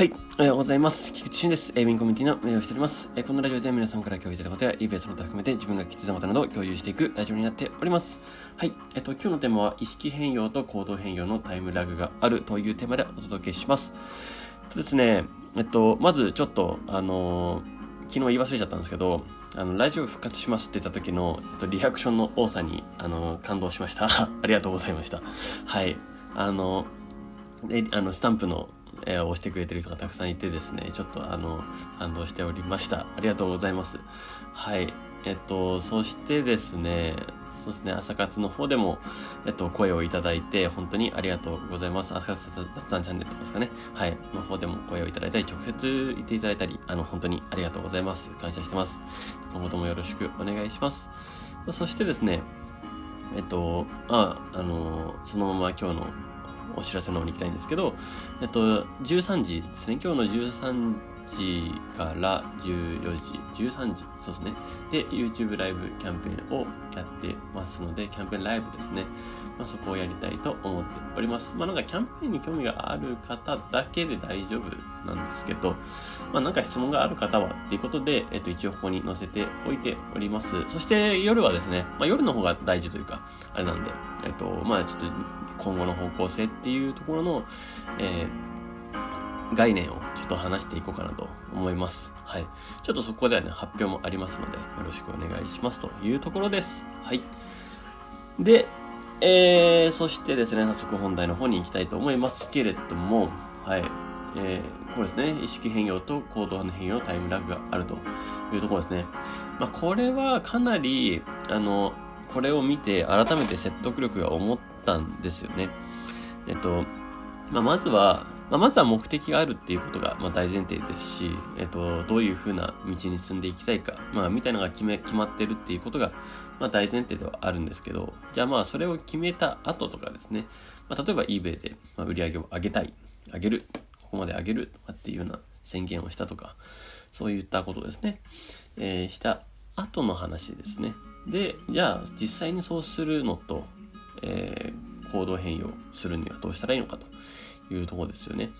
はい。おはようございます。菊池俊です。えー、ウィンコミュニティの運営をしております。えーこのラジオでは皆さんから共有いただいたことや、イベントのことを含めて自分が気づいたことなどを共有していくラジオになっております。はい。えっ、と、今日のテーマは、意識変容と行動変容のタイムラグがあるというテーマでお届けします。えっとですね、えっと、まずちょっと、あの昨日言い忘れちゃったんですけど、あの、ラジオ復活しますって言った時の、えっと、リアクションの多さに、あの感動しました。ありがとうございました。はい。あの、で、あの、スタンプの、えー押してくれてる人がたくさんいてですね、ちょっとあの、感動しておりました。ありがとうございます。はい。えっと、そしてですね、そうですね、朝活の方でも、えっと、声をいただいて、本当にありがとうございます。朝活雑談チャンネルとかですかね。はい。の方でも声をいただいたり、直接言っていただいたり、あの、本当にありがとうございます。感謝してます。今後ともよろしくお願いします。そしてですね、えっと、あ、あの、そのまま今日のお知らせの方に行きたいんですけど、えっと、13時ですね。今日の13時から14時、13時、そうですね。で、YouTube ライブキャンペーンをやってますので、キャンペーンライブですね。まあ、そこをやりたいと思っております。まあ、なんかキャンペーンに興味がある方だけで大丈夫なんですけど、まあ、なんか質問がある方はっていうことで、えっと、一応ここに載せておいております。そして夜はですね、まあ、夜の方が大事というか、あれなんで、えっと、まあ、ちょっと今後の方向性っていうところの、えー概念をちょっと話していこうかなと思います。はい。ちょっとそこではね、発表もありますので、よろしくお願いしますというところです。はい。で、えー、そしてですね、早速本題の方に行きたいと思いますけれども、はい。えー、これですね、意識変容と行動の変容のタイムラグがあるというところですね。まあ、これはかなり、あの、これを見て改めて説得力が思ったんですよね。えっと、まあ、まずは、まあ、まずは目的があるっていうことが、まあ、大前提ですし、えっと、どういうふうな道に進んでいきたいか、まあ、みたいなのが決め、決まってるっていうことが、まあ、大前提ではあるんですけど、じゃあまあ、それを決めた後とかですね、まあ、例えば eBay で、まあ、売り上げを上げたい、上げる、ここまで上げるとかっていうような宣言をしたとか、そういったことですね、えーした後の話ですね。で、じゃあ、実際にそうするのと、えー行動変容するにはどうしたらいいのかというとこですよね。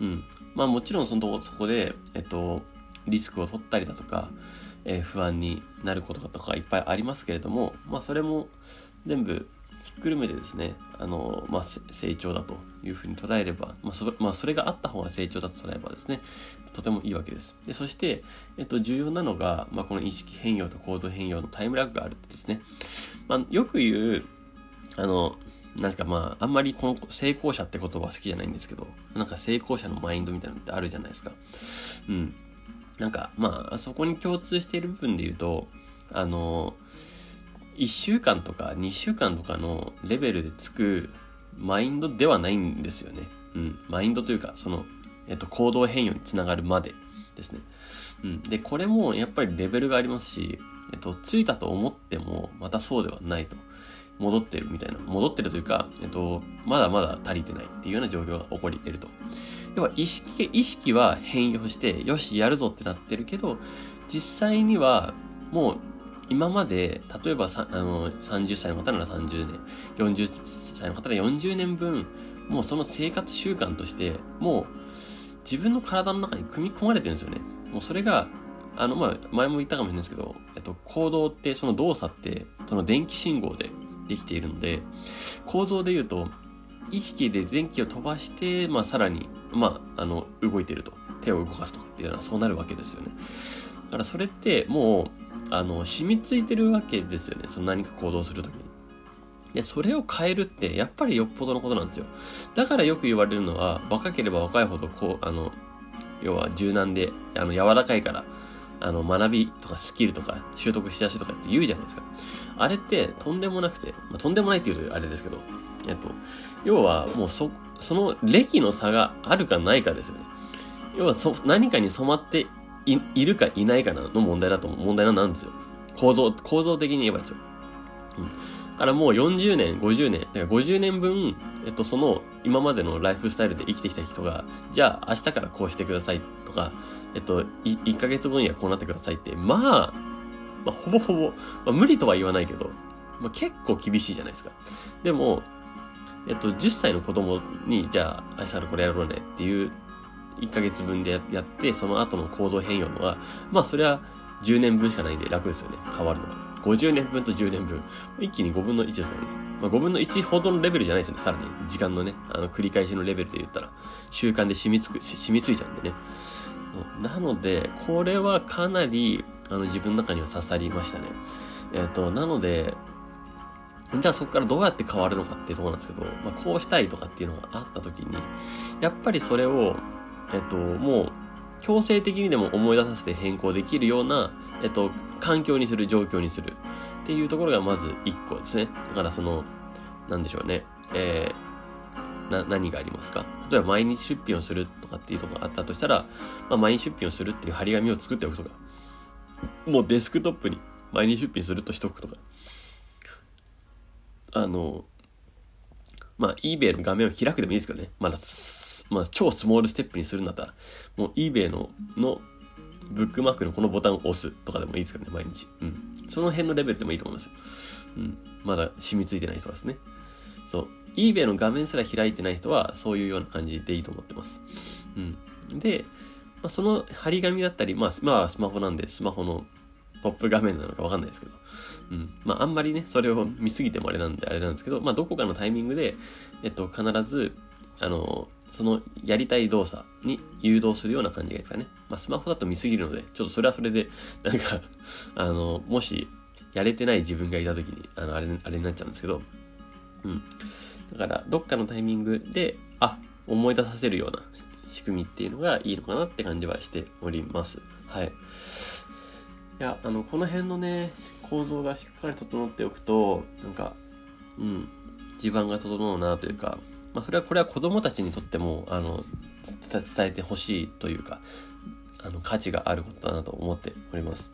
うん。まあもちろんそのとこ、そこで、えっと、リスクを取ったりだとか、えー不安になることとかいっぱいありますけれども、まあそれも全部ひっくるめてですね、あの、まあ成長だというふうに捉えれば、まあそれ、まあそれがあった方が成長だと捉えればですね、とてもいいわけです。で、そして、えっと、重要なのが、まあこの意識変容と行動変容のタイムラグがあるってですね、まあよく言う、あの、なんかまあ、あんまりこの成功者って言葉は好きじゃないんですけど、なんか成功者のマインドみたいなのってあるじゃないですか。うん。なんかまあ、そこに共通している部分で言うと、あの、1週間とか2週間とかのレベルでつくマインドではないんですよね。うん。マインドというか、その、えっと、行動変容につながるまでですね。うん。で、これもやっぱりレベルがありますし、えっと、ついたと思っても、またそうではないと。戻ってるみたいな。戻ってるというか、えっと、まだまだ足りてないっていうような状況が起こり得ると。要は意識、意識は変容して、よし、やるぞってなってるけど、実際には、もう、今まで、例えばさあの30歳の方なら30年、40歳の方なら40年分、もうその生活習慣として、もう自分の体の中に組み込まれてるんですよね。もうそれが、あの、まあ、前も言ったかもしれないですけど、えっと、行動って、その動作って、その電気信号でできているので、構造で言うと、意識で電気を飛ばして、まあ、さらに、まあ、あの、動いてると。手を動かすとかっていうのはそうなるわけですよね。だからそれって、もう、あの、染みついてるわけですよね。その何か行動するときに。で、それを変えるって、やっぱりよっぽどのことなんですよ。だからよく言われるのは、若ければ若いほど、こう、あの、要は柔軟で、あの、柔らかいから、あの、学びとかスキルとか習得しやすいとかって言うじゃないですか。あれってとんでもなくて、まあ、とんでもないっていうとあれですけど、えっと、要はもうそ、その歴の差があるかないかですよね。要はそ、何かに染まっているかいないかの問題だと、問題なんですよ。構造、構造的に言えばですよ。うん。だからもう40年、50年、だから50年分、えっと、その今までのライフスタイルで生きてきた人が、じゃあ明日からこうしてくださいとか、えっと、1ヶ月後にはこうなってくださいって、まあ、まあ、ほぼほぼ、まあ、無理とは言わないけど、まあ、結構厳しいじゃないですか。でも、えっと、10歳の子供に、じゃあ、明日からこれやろうねっていう1ヶ月分でやって、その後の行動変容のは、まあそれは10年分しかないんで楽ですよね。変わるのは。50年分と10年分。一気に5分の1ですからね。まあ5分の1ほどのレベルじゃないですよね。さらに。時間のね、あの繰り返しのレベルで言ったら、習慣で染みつく、染みついちゃうんでね。なので、これはかなり、あの、自分の中には刺さりましたね。えっ、ー、と、なので、じゃあそこからどうやって変わるのかっていうところなんですけど、まあ、こうしたいとかっていうのがあった時に、やっぱりそれを、えっと、もう、強制的にでも思い出させて変更できるような、えっと、環境にする、状況にするっていうところがまず一個ですね。だからその、なんでしょうね。えー、な、何がありますか？例えば毎日出品をするとかっていうとこがあったとしたら、まあ、毎日出品をするっていう張り紙を作っておくとか、もうデスクトップに毎日出品するとしとくとか、あの、まあ、eBay の画面を開くでもいいですけどね。まだ、まあ、超スモールステップにするんだったら、もう eBay の、の、ブックマークのこのボタンを押すとかでもいいですからね、毎日。うん。その辺のレベルでもいいと思いますよ。うん。まだ染みついてない人はですね。そう。eBay の画面すら開いてない人は、そういうような感じでいいと思ってます。うん。で、まあ、その張り紙だったり、まあ、まあ、スマホなんで、スマホのポップ画面なのかわかんないですけど。うん。まあ、あんまりね、それを見すぎてもあれなんで、あれなんですけど、まあ、どこかのタイミングで、えっと、必ず、あの、そのやりたい動作に誘導するような感じがいいですかね。まあ、スマホだと見すぎるので、ちょっとそれはそれで、なんか あの、もし、やれてない自分がいた時に、あの、あれ、あれになっちゃうんですけど、うん。だから、どっかのタイミングで、あ、思い出させるような仕組みっていうのがいいのかなって感じはしております。はい。いや、あの、この辺のね、構造がしっかり整っておくと、なんか、うん、地盤が整うなというか、まあ、それは、これは子供たちにとっても、あの、伝えてほしいというか、あの、価値があることだなと思っております。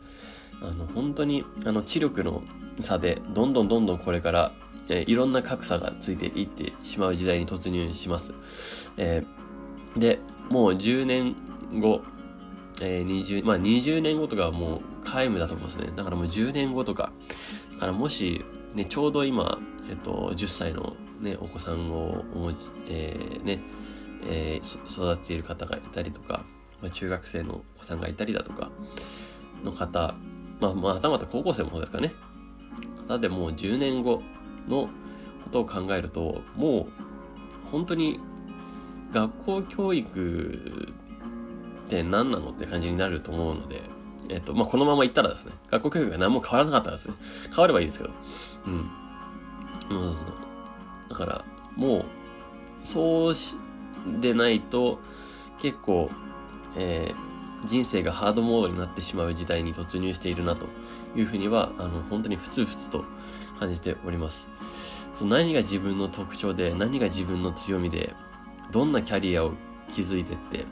あの、本当に、あの、知力の差で、どんどんどんどんこれから、え、いろんな格差がついていってしまう時代に突入します。えー、で、もう10年後、えー、20、まあ20年後とかはもう皆無だと思いますね。だからもう10年後とか、だからもし、ね、ちょうど今、えっと、10歳のね、お子さんをお持ち、えー、ね、えー、育てている方がいたりとか、まあ、中学生のお子さんがいたりだとか、の方、まあ、まあ、たまた高校生もそうですかね。方でもう10年後のことを考えると、もう、本当に、学校教育って何なのって感じになると思うので、えっ、と、まあ、このまま行ったらですね、学校教育が何も変わらなかったらですね、変わればいいですけど、うん。うん、だから、もう、そう、でないと、結構、えー、人生がハードモードになってしまう時代に突入しているなというふうには、あの、本当にふつふつと感じております。そ何が自分の特徴で、何が自分の強みで、どんなキャリアを築いてって、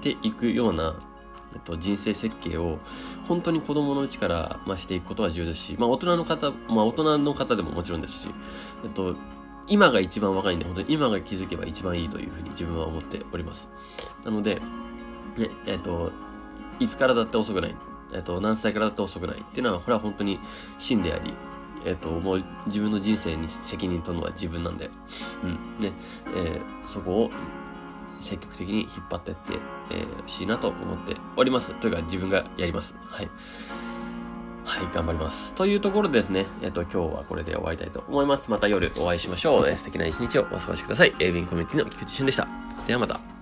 ていくような、えっと、人生設計を本当に子供のうちから、まあ、していくことは重要ですし、まあ、大人の方、まあ、大人の方でももちろんですし、えっと、今が一番若いんで、本当に今が気づけば一番いいというふうに自分は思っております。なので、ね、えっと、いつからだって遅くない。えっと、何歳からだって遅くないっていうのは、これは本当に真であり、えっと、もう自分の人生に責任取るのは自分なんで、うん、ね、えー、そこを積極的に引っ張っていって、えー、しいなと思っております。というか自分がやります。はい。はい、頑張ります。というところでですね、えっと、今日はこれで終わりたいと思います。また夜お会いしましょう。素敵な一日をお過ごしください。エイビンコミュニティの菊池俊でした。ではまた。